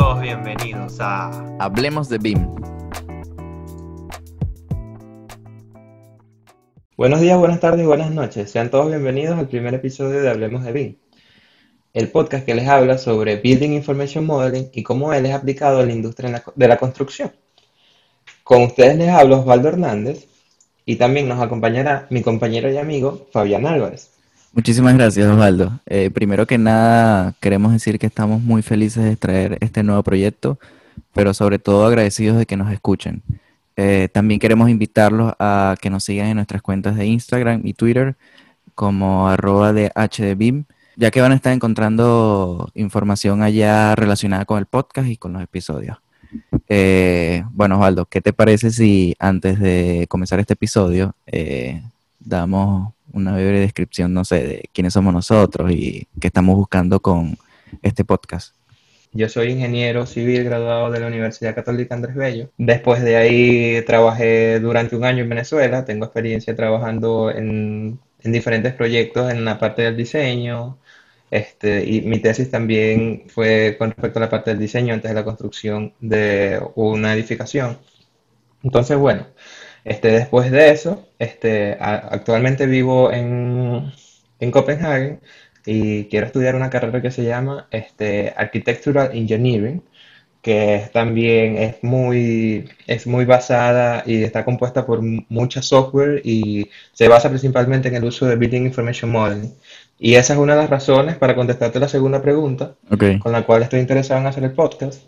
todos bienvenidos a Hablemos de BIM. Buenos días, buenas tardes y buenas noches. Sean todos bienvenidos al primer episodio de Hablemos de BIM, el podcast que les habla sobre Building Information Modeling y cómo él es aplicado en la industria de la construcción. Con ustedes les hablo Osvaldo Hernández y también nos acompañará mi compañero y amigo Fabián Álvarez. Muchísimas gracias, Osvaldo. Eh, primero que nada, queremos decir que estamos muy felices de traer este nuevo proyecto, pero sobre todo agradecidos de que nos escuchen. Eh, también queremos invitarlos a que nos sigan en nuestras cuentas de Instagram y Twitter como arroba de HDBIM, ya que van a estar encontrando información allá relacionada con el podcast y con los episodios. Eh, bueno, Osvaldo, ¿qué te parece si antes de comenzar este episodio damos una breve descripción, no sé, de quiénes somos nosotros y qué estamos buscando con este podcast. Yo soy ingeniero civil graduado de la Universidad Católica Andrés Bello. Después de ahí trabajé durante un año en Venezuela. Tengo experiencia trabajando en, en diferentes proyectos en la parte del diseño. Este, y mi tesis también fue con respecto a la parte del diseño antes de la construcción de una edificación. Entonces, bueno, este, después de eso, este, actualmente vivo en, en Copenhague y quiero estudiar una carrera que se llama este, Architectural Engineering, que también es muy, es muy basada y está compuesta por mucha software y se basa principalmente en el uso de Building Information Modeling. Y esa es una de las razones para contestarte la segunda pregunta, con la cual estoy interesado en hacer el podcast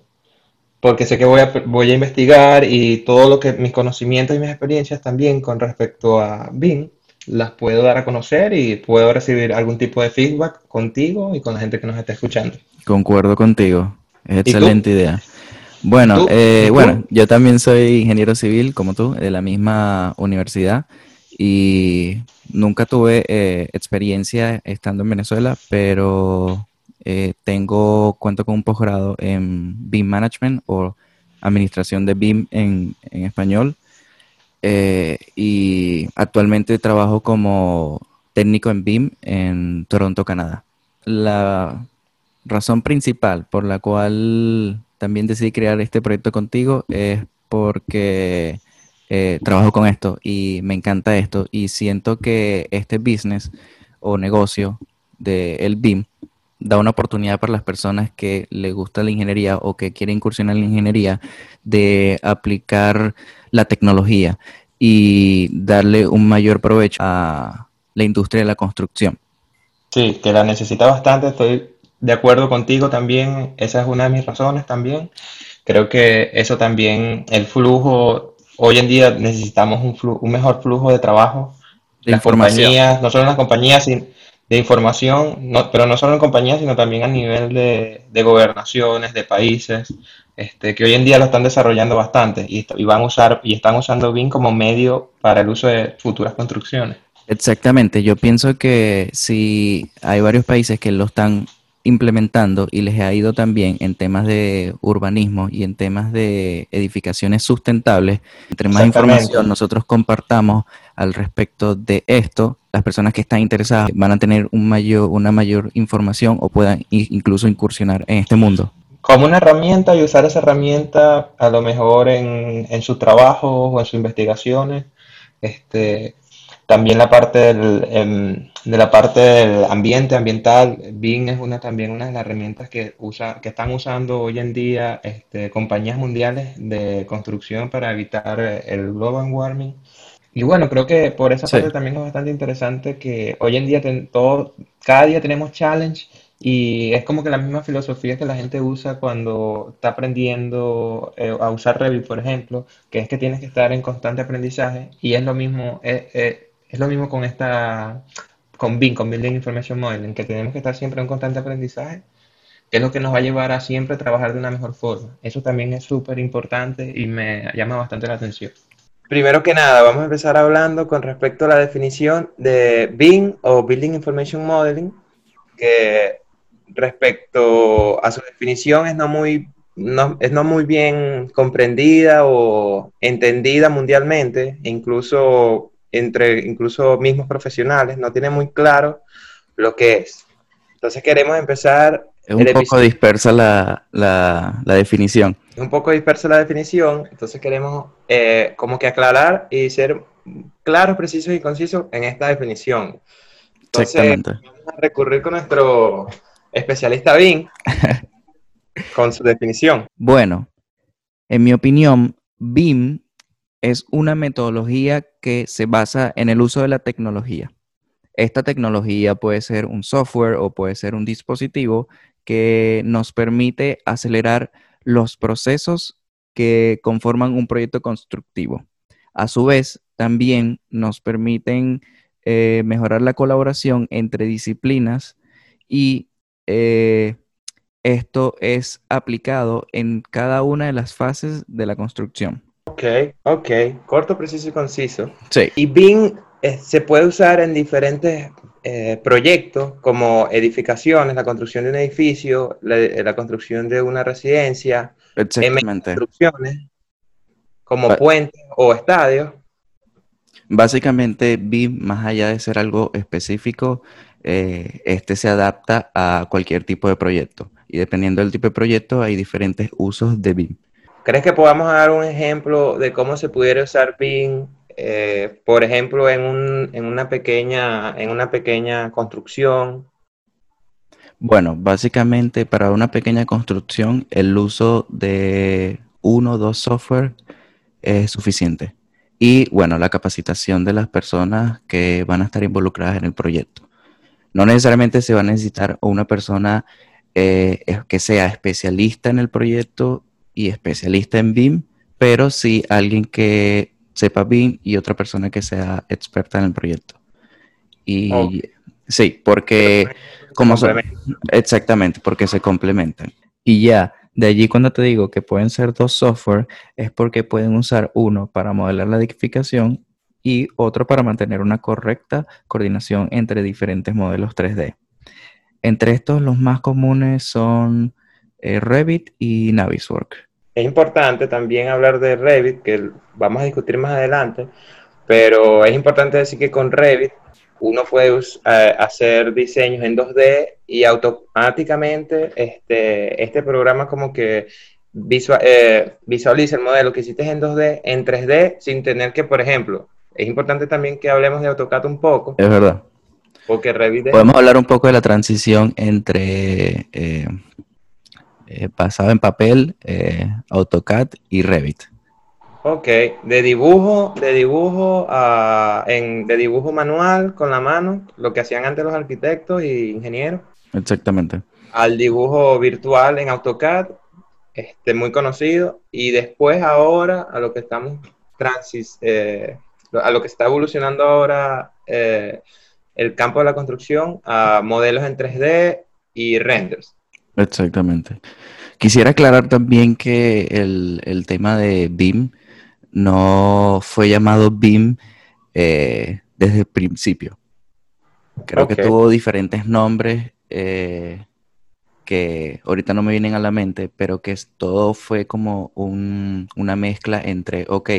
porque sé que voy a, voy a investigar y todo lo que mis conocimientos y mis experiencias también con respecto a BIM las puedo dar a conocer y puedo recibir algún tipo de feedback contigo y con la gente que nos está escuchando. Concuerdo contigo, es excelente idea. Bueno, eh, bueno, yo también soy ingeniero civil como tú, de la misma universidad y nunca tuve eh, experiencia estando en Venezuela, pero eh, tengo, cuento con un posgrado en BIM Management o Administración de BIM en, español. Eh, y actualmente trabajo como técnico en BIM en Toronto, Canadá. La razón principal por la cual también decidí crear este proyecto contigo es porque eh, trabajo con esto y me encanta esto y siento que este business o negocio del el BIM da una oportunidad para las personas que les gusta la ingeniería o que quieren incursionar en la ingeniería de aplicar la tecnología y darle un mayor provecho a la industria de la construcción. Sí, que la necesita bastante, estoy de acuerdo contigo también, esa es una de mis razones también. Creo que eso también, el flujo, hoy en día necesitamos un, un mejor flujo de trabajo. De información. no solo las compañías, sino de información, pero no solo en compañías, sino también a nivel de, de, gobernaciones, de países, este, que hoy en día lo están desarrollando bastante y, y, van a usar y están usando BIM como medio para el uso de futuras construcciones. Exactamente, yo pienso que si hay varios países que lo están implementando y les ha ido también en temas de urbanismo y en temas de edificaciones sustentables, entre más información nosotros compartamos al respecto de esto, las personas que están interesadas van a tener un mayor, una mayor información o puedan incluso incursionar en este mundo. Como una herramienta y usar esa herramienta a lo mejor en, en su trabajo o en sus investigaciones. Este, también la parte del, em, de la parte del ambiente ambiental, BIM es una, también una de las herramientas que, usa, que están usando hoy en día este, compañías mundiales de construcción para evitar el global warming. Y bueno, creo que por esa parte también es bastante interesante que hoy en día todo, cada día tenemos challenge y es como que la misma filosofía que la gente usa cuando está aprendiendo eh, a usar Revit, por ejemplo, que es que tienes que estar en constante aprendizaje y es lo mismo, eh, eh, es lo mismo con esta, con BIM, con Building Information Modeling, que tenemos que estar siempre en constante aprendizaje, que es lo que nos va a llevar a siempre trabajar de una mejor forma. Eso también es súper importante y me llama bastante la atención. Primero que nada, vamos a empezar hablando con respecto a la definición de BIM o Building Information Modeling, que respecto a su definición es no muy, es no muy bien comprendida o entendida mundialmente, incluso entre incluso mismos profesionales, no tiene muy claro lo que es. Entonces queremos empezar Es un poco dispersa la, la, definición. Es un poco dispersa la definición, entonces queremos eh, como que aclarar y ser claros, precisos y concisos en esta definición. Entonces, vamos a recurrir con nuestro especialista BIM con su definición. Bueno, en mi opinión, BIM es una metodología que se basa en el uso de la tecnología. Esta tecnología puede ser un software o puede ser un dispositivo que nos permite acelerar los procesos que conforman un proyecto constructivo. A su vez, también nos permiten eh, mejorar la colaboración entre disciplinas y eh, esto es aplicado en cada una de las fases de la construcción. Ok, ok, corto, preciso y conciso. Sí. Y BIM eh, se puede usar en diferentes eh, proyectos como edificaciones, la construcción de un edificio, la, eh, construcción de una residencia, construcciones como puentes o estadios. Básicamente, BIM, más allá de ser algo específico, este se adapta a cualquier tipo de proyecto. Y dependiendo del tipo de proyecto, hay diferentes usos de BIM. ¿Crees que podamos dar un ejemplo de cómo se pudiera usar BIM, eh, por ejemplo, en, un, en, una pequeña, en una pequeña construcción? Bueno, básicamente para una pequeña construcción el uso de uno o dos software es suficiente. Y bueno, la capacitación de las personas que van a estar involucradas en el proyecto. No necesariamente se va a necesitar una persona eh, que sea especialista en el proyecto y especialista en BIM, pero sí alguien que sepa BIM y otra persona que sea experta en el proyecto. Y sí, porque como exactamente, porque se complementan. Y ya, de allí cuando te digo que pueden ser dos software, es porque pueden usar uno para modelar la edificación y otro para mantener una correcta coordinación entre diferentes modelos 3D. Entre estos, los más comunes son eh, Revit y Naviswork. Es importante también hablar de Revit, que vamos a discutir más adelante, pero es importante decir que con Revit uno puede eh, hacer diseños en 2D y automáticamente este, este programa como que eh, visualiza el modelo que hiciste en 2D en 3D sin tener que, por ejemplo, es importante también que hablemos de AutoCAD un poco. Es verdad. Porque Revit... Podemos hablar un poco de la transición entre eh, eh, basado en papel, eh, AutoCAD y Revit. Ok, de dibujo, de dibujo a, en, de dibujo manual con la mano, lo que hacían antes los arquitectos y ingenieros. Exactamente. Al dibujo virtual en AutoCAD, este, muy conocido, y después ahora a lo que estamos transis, eh, a lo que está evolucionando ahora el campo de la construcción a modelos en 3D y renders. Exactamente. Quisiera aclarar también que el, tema de BIM no fue llamado BIM eh, desde el principio. Creo que tuvo diferentes nombres eh, que ahorita no me vienen a la mente, pero que todo fue como una mezcla entre, ok,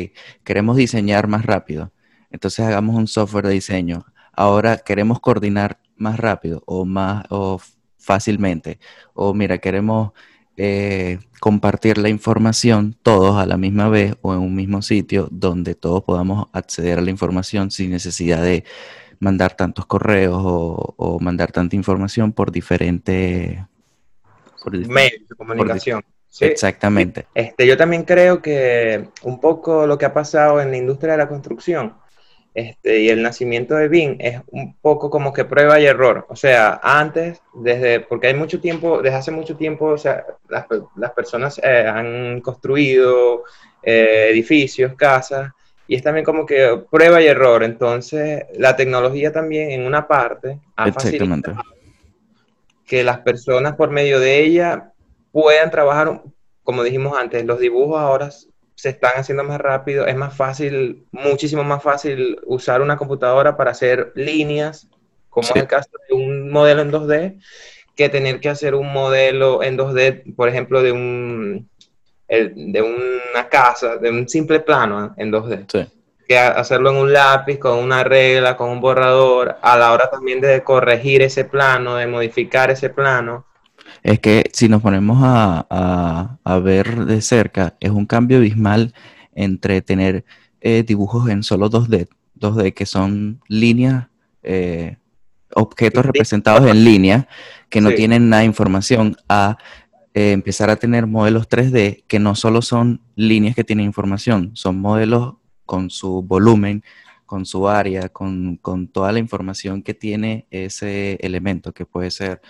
queremos diseñar más rápido, entonces hagamos un software de diseño. Ahora queremos coordinar más rápido o más o fácilmente. O mira, queremos eh, compartir la información todos a la misma vez o en un mismo sitio donde todos podamos acceder a la información sin necesidad de mandar tantos correos o, mandar tanta información por diferentes medios de comunicación. Exactamente. Este, yo también creo que un poco lo que ha pasado en la industria de la construcción este, y el nacimiento de BIM es un poco como que prueba y error. O sea, antes, desde, porque hay mucho tiempo, desde hace mucho tiempo, o sea, las, las personas eh, han construido eh, edificios, casas, y es también como que prueba y error. Entonces, la tecnología también en una parte ha facilitado que las personas por medio de ella puedan trabajar, como dijimos antes, los dibujos ahora se están haciendo más rápido, es más fácil, muchísimo más fácil usar una computadora para hacer líneas, como en el caso de un modelo en 2D, que tener que hacer un modelo en 2D, por ejemplo, de un de una casa, de un simple plano en 2D. Que hacerlo en un lápiz, con una regla, con un borrador, a la hora también de corregir ese plano, de modificar ese plano, Es que si nos ponemos a, ver de cerca, es un cambio abismal entre tener eh, dibujos en solo 2D, 2D que son líneas, eh, objetos representados en línea, que no tienen nada de información, a eh, empezar a tener modelos 3D que no solo son líneas que tienen información, son modelos con su volumen, con su área, con, toda la información que tiene ese elemento, que puede ser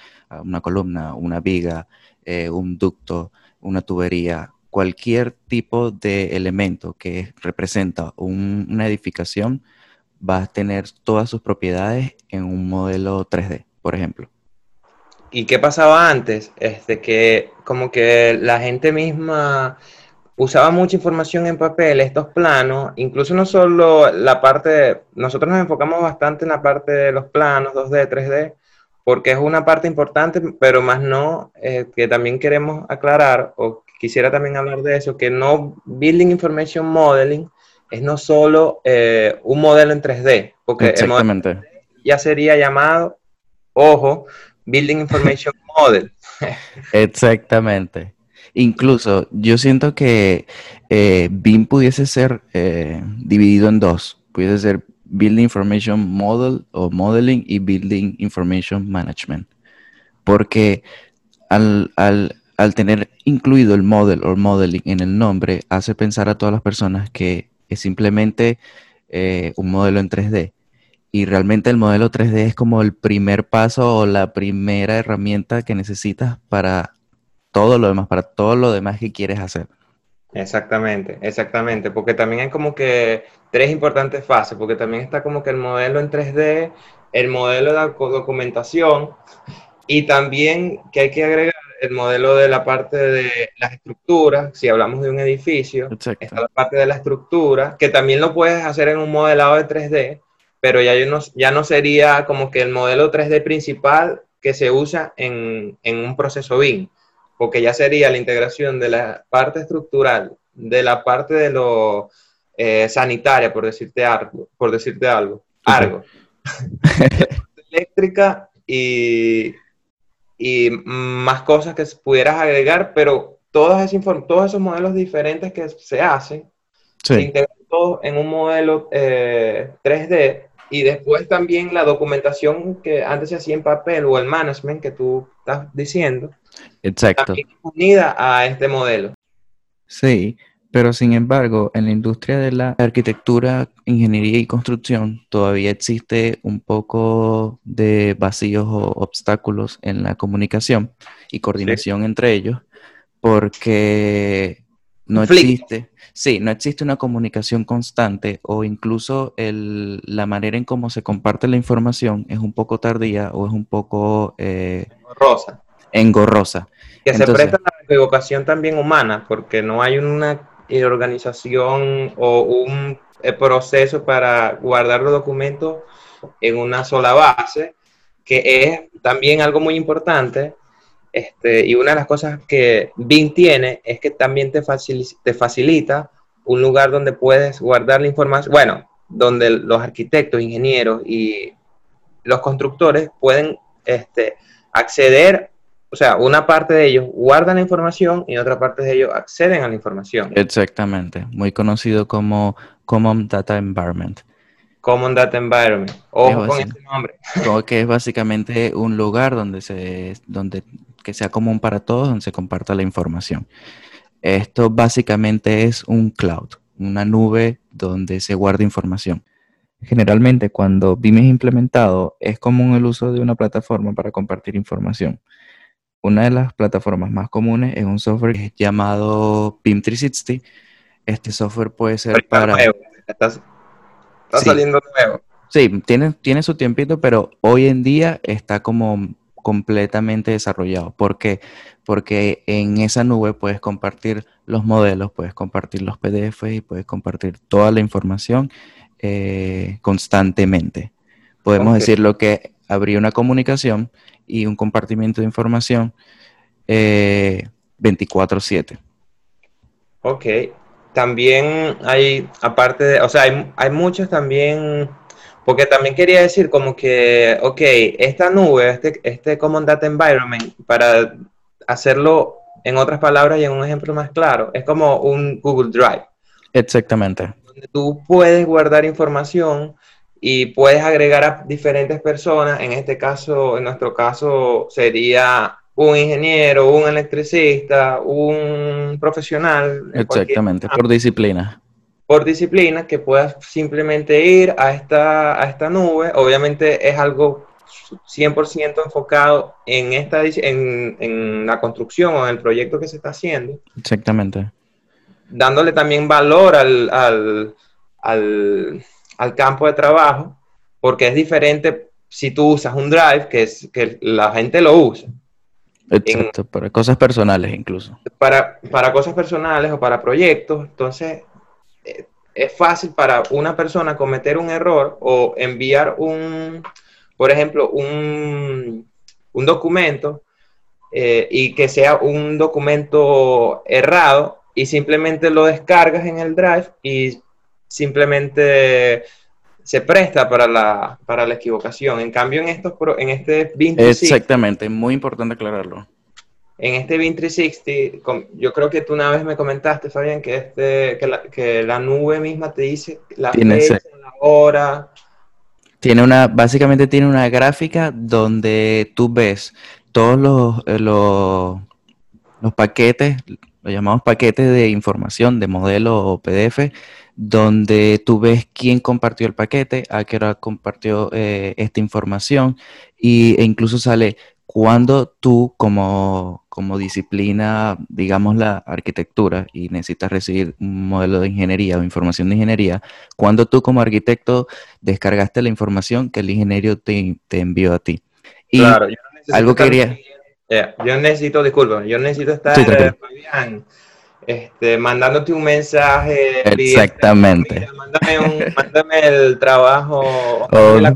una columna, una viga, eh, un ducto, una tubería, cualquier tipo de elemento que representa una edificación va a tener todas sus propiedades en un modelo 3D, por ejemplo. ¿Y qué pasaba antes? Este, que como que la gente misma usaba mucha información en papel, estos planos, incluso no solo la parte, nosotros nos enfocamos bastante en la parte de los planos 2D, 3D, porque es una parte importante, pero más no, eh, que también queremos aclarar, o quisiera también hablar de eso, que no Building Information Modeling es no solo eh, un modelo en 3D, porque Exactamente. ya sería llamado, ojo, Building Information Model. Exactamente. Incluso yo siento que eh, BIM pudiese ser dividido en dos. Pudiese ser Building Information Model o Modeling y Building Information Management. Porque al, tener incluido el model o modeling en el nombre, hace pensar a todas las personas que es simplemente eh, un modelo en 3D. Y realmente el modelo 3D es como el primer paso o la primera herramienta que necesitas para todo lo demás, para todo lo demás que quieres hacer. Exactamente, exactamente, porque también hay como que tres importantes fases, porque también está como que el modelo en 3D, el modelo de documentación y también que hay que agregar el modelo de la parte de las estructuras, si hablamos de un edificio, está la parte de la estructura, que también lo puedes hacer en un modelado de 3D, pero ya no, ya no sería como que el modelo 3D principal que se usa en, en un proceso BIM porque ya sería la integración de la parte estructural, de la parte de lo eh, sanitaria, por decirte algo, por decirte algo, algo. eléctrica y, y más cosas que pudieras agregar, pero todos esos, todos esos modelos diferentes que se hacen, se integran todos en un modelo 3D eh, y después también la documentación que antes se hacía en papel o el management que tú estás diciendo, Exacto. unida a este modelo. Sí, pero sin embargo, en la industria de la arquitectura, ingeniería y construcción todavía existe un poco de vacíos o obstáculos en la comunicación y coordinación entre ellos, porque no existe, sí, no existe una comunicación constante o incluso la manera en cómo se comparte la información es un poco tardía o es un poco eh, rosa engorrosa. Que se presta a la equivocación también humana, porque no hay una organización o un eh, proceso para guardar los documentos en una sola base, que es también algo muy importante. Este, y una de las cosas que BIM tiene es que también te, te facilita un lugar donde puedes guardar la información, bueno, donde los arquitectos, ingenieros y los constructores pueden este, acceder o sea, una parte de ellos guardan la información y otra parte de ellos acceden a la información. Exactamente, muy conocido como Common Data Environment. Common Data Environment. Ojo con este nombre. Como que es básicamente un lugar donde se, donde que sea común para todos, donde se comparta la información. Esto básicamente es un cloud, una nube donde se guarda información. Generalmente cuando BIM es implementado, es común el uso de una plataforma para compartir información. Una de las plataformas más comunes es un software que es llamado BIM 360. Este software puede ser para... Está, saliendo nuevo. Sí, tiene, tiene su tiempito, pero hoy en día está como completamente desarrollado. ¿Por qué? Porque en esa nube puedes compartir los modelos, puedes compartir los PDFs y puedes compartir toda la información eh, constantemente. Podemos decir lo que habría una comunicación y un compartimiento de información 24/7. Eh, ok. También hay, aparte de, o sea, hay, hay muchos también Porque también quería decir como que, ok, esta nube, este, este Common Data Environment, para hacerlo en otras palabras y en un ejemplo más claro, es como un Google Drive. Exactamente. Donde tú puedes guardar información y puedes agregar a diferentes personas. En este caso, en nuestro caso, sería un ingeniero, un electricista, un profesional. Exactamente, por disciplina. Por disciplina, que puedas simplemente ir a esta, a esta nube. Obviamente es algo 100% enfocado en, esta, en, en la construcción o en el proyecto que se está haciendo. Exactamente. Dándole también valor al, al, al, al campo de trabajo, porque es diferente si tú usas un drive, que, es, que la gente lo usa. Exacto, para cosas personales incluso. Para, para cosas personales o para proyectos, entonces es fácil para una persona cometer un error o enviar un, por ejemplo, un, un documento eh, y que sea un documento errado y simplemente lo descargas en el drive y simplemente se presta para la, para la equivocación. En cambio, en, estos, en este Bin Exactamente, muy importante aclararlo. En este Bin 360, yo creo que tú una vez me comentaste, Fabián, que, este, que, la, que la nube misma te dice la fecha, la hora, tiene una, básicamente tiene una gráfica donde tú ves todos los, eh, los, los paquetes, los llamamos paquetes de información de modelo o PDF, donde tú ves quién compartió el paquete, a qué hora compartió eh, esta información, y, e incluso sale cuando tú como, como disciplina, digamos la arquitectura, y necesitas recibir un modelo de ingeniería o información de ingeniería, cuando tú como arquitecto descargaste la información que el ingeniero te, envió a ti. Y claro, yo algo quería... yo necesito, disculpa, yo necesito estar, este, mandándote un mensaje. Exactamente. mándame, el trabajo, la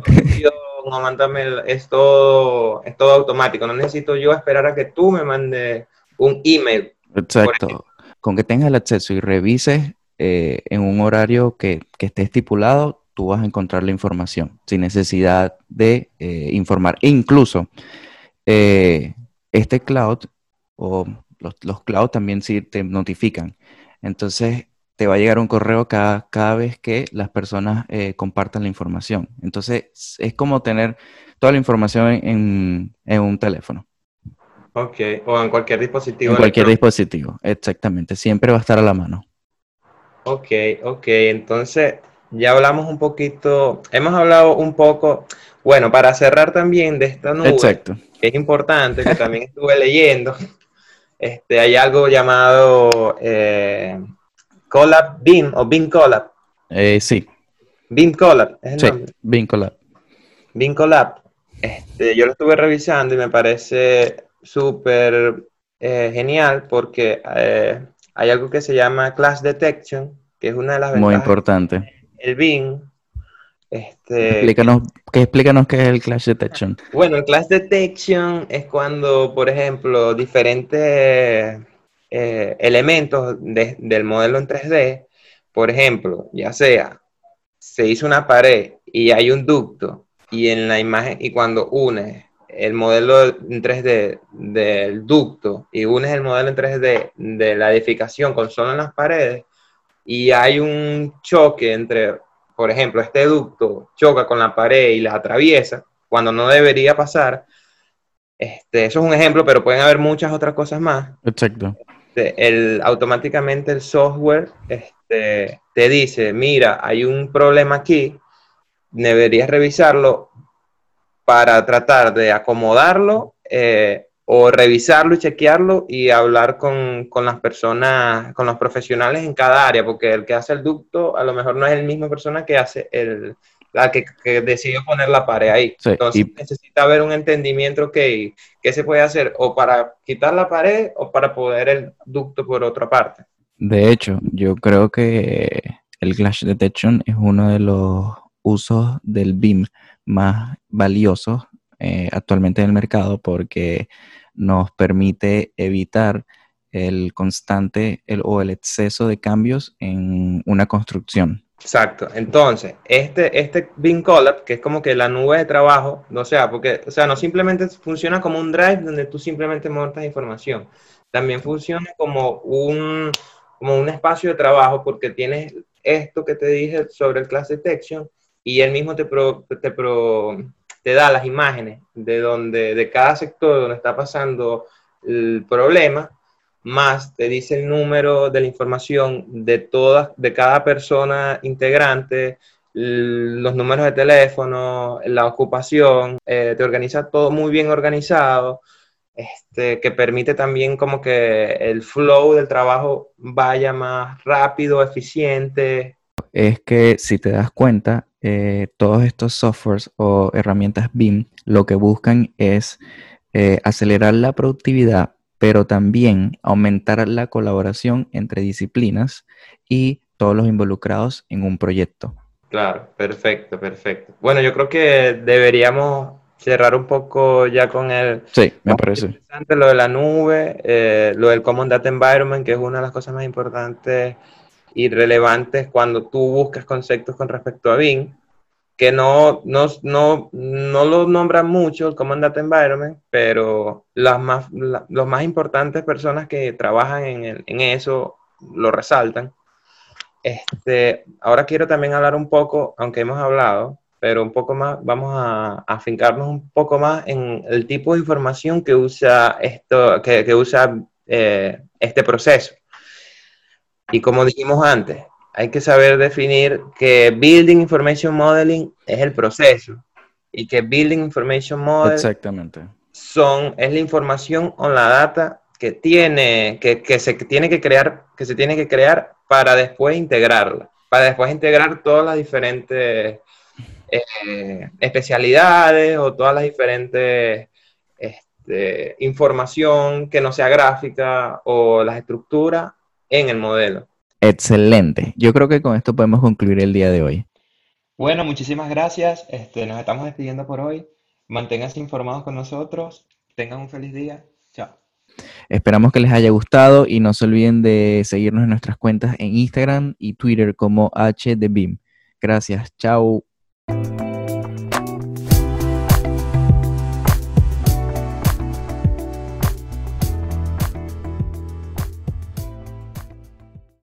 no, mándame, es, todo, es todo automático. No necesito yo esperar a que tú me mandes un email. Exacto. Con que tengas el acceso y revises eh, en un horario que, esté estipulado, tú vas a encontrar la información sin necesidad de eh, informar. E incluso eh, este cloud o los, los cloud también sí te notifican. Entonces, te va a llegar un correo cada, cada vez que las personas eh, compartan la información. Entonces, es como tener toda la información en, un teléfono. Ok, o en cualquier dispositivo. En cualquier dispositivo, exactamente. Siempre va a estar a la mano. Ok, ok. Entonces, ya hablamos un poquito, hemos hablado un poco, bueno, para cerrar también de esta nube, Exacto. que es importante, que también estuve leyendo, este, hay algo llamado... Eh, Collab Beam o Beam Collab. Eh, sí. Beam Collab, es el sí, nombre. Beam Collab. Beam Collab. Este, yo lo estuve revisando y me parece súper eh, genial porque eh, hay algo que se llama Class Detection, que es una de las Muy importante. El Beam. Este, explícanos, ¿qué, explícanos qué es el Clash Detection. Bueno, el Clash Detection es cuando, por ejemplo, diferentes eh, elementos del modelo en 3D, por ejemplo, ya sea se hizo una pared y hay un ducto y en la imagen y cuando unes el modelo en 3D del ducto y unes el modelo en 3D de la edificación con solo en las paredes y hay un choque entre, por ejemplo, este ducto choca con la pared y la atraviesa cuando no debería pasar. Este, eso es un ejemplo, pero pueden haber muchas otras cosas más. Exacto. Este, el, automáticamente el software este, te dice, mira, hay un problema aquí, deberías revisarlo para tratar de acomodarlo eh, o revisarlo y chequearlo y hablar con, con, las personas, con los profesionales en cada área, porque el que hace el ducto a lo mejor no es el mismo persona que hace el, la que, decidió poner la pared ahí. Entonces necesita haber un entendimiento que se puede hacer o para quitar la pared o para poder el ducto por otra parte. De hecho, yo creo que el Clash Detection es uno de los usos del BIM más valiosos eh, actualmente en el mercado porque nos permite evitar el constante o el exceso de cambios en una construcción Exacto. Entonces, este, este Beam Collab, que es como que la nube de trabajo, o sea, porque, o sea, no simplemente funciona como un drive donde tú simplemente montas información. También funciona como un, como un espacio de trabajo porque tienes esto que te dije sobre el class detection y él mismo te, te, te da las imágenes de donde, de cada sector donde está pasando el problema más te dice el número de la información de todas, de cada persona integrante, los números de teléfono, la ocupación, eh, te organiza todo muy bien organizado, este, que permite también como que el flow del trabajo vaya más rápido, eficiente. Es que si te das cuenta, eh, todos estos softwares o herramientas BIM lo que buscan es eh, acelerar la productividad pero también aumentar la colaboración entre disciplinas y todos los involucrados en un proyecto. Claro, perfecto, perfecto. Bueno, yo creo que deberíamos cerrar un poco ya con el... Sí, me parece. Interesante lo de la nube, eh, lo del Common Data Environment, que es una de las cosas más importantes y relevantes cuando tú buscas conceptos con respecto a BIM que no, no, no, no lo nombran mucho el Command Data Environment, pero las más, los más importantes personas que trabajan en, en, eso lo resaltan. Este, ahora quiero también hablar un poco, aunque hemos hablado, pero un poco más, vamos a, afincarnos un poco más en el tipo de información que usa, esto, que, que usa eh, este proceso. Y como dijimos antes, hay que saber definir que Building Information Modeling es el proceso y que Building Information Model Exactamente. Son, es la información o la data que tiene, que, que, se tiene que crear, que se tiene que crear para después integrarla, para después integrar todas las diferentes eh, especialidades o todas las diferentes este, información que no sea gráfica o las estructuras en el modelo. Excelente. Yo creo que con esto podemos concluir el día de hoy. Bueno, muchísimas gracias. Este, nos estamos despidiendo por hoy. Manténganse informados con nosotros. Tengan un feliz día. Chao. Esperamos que les haya gustado y no se olviden de seguirnos en nuestras cuentas en Instagram y Twitter como HDBIM. Gracias. Chao.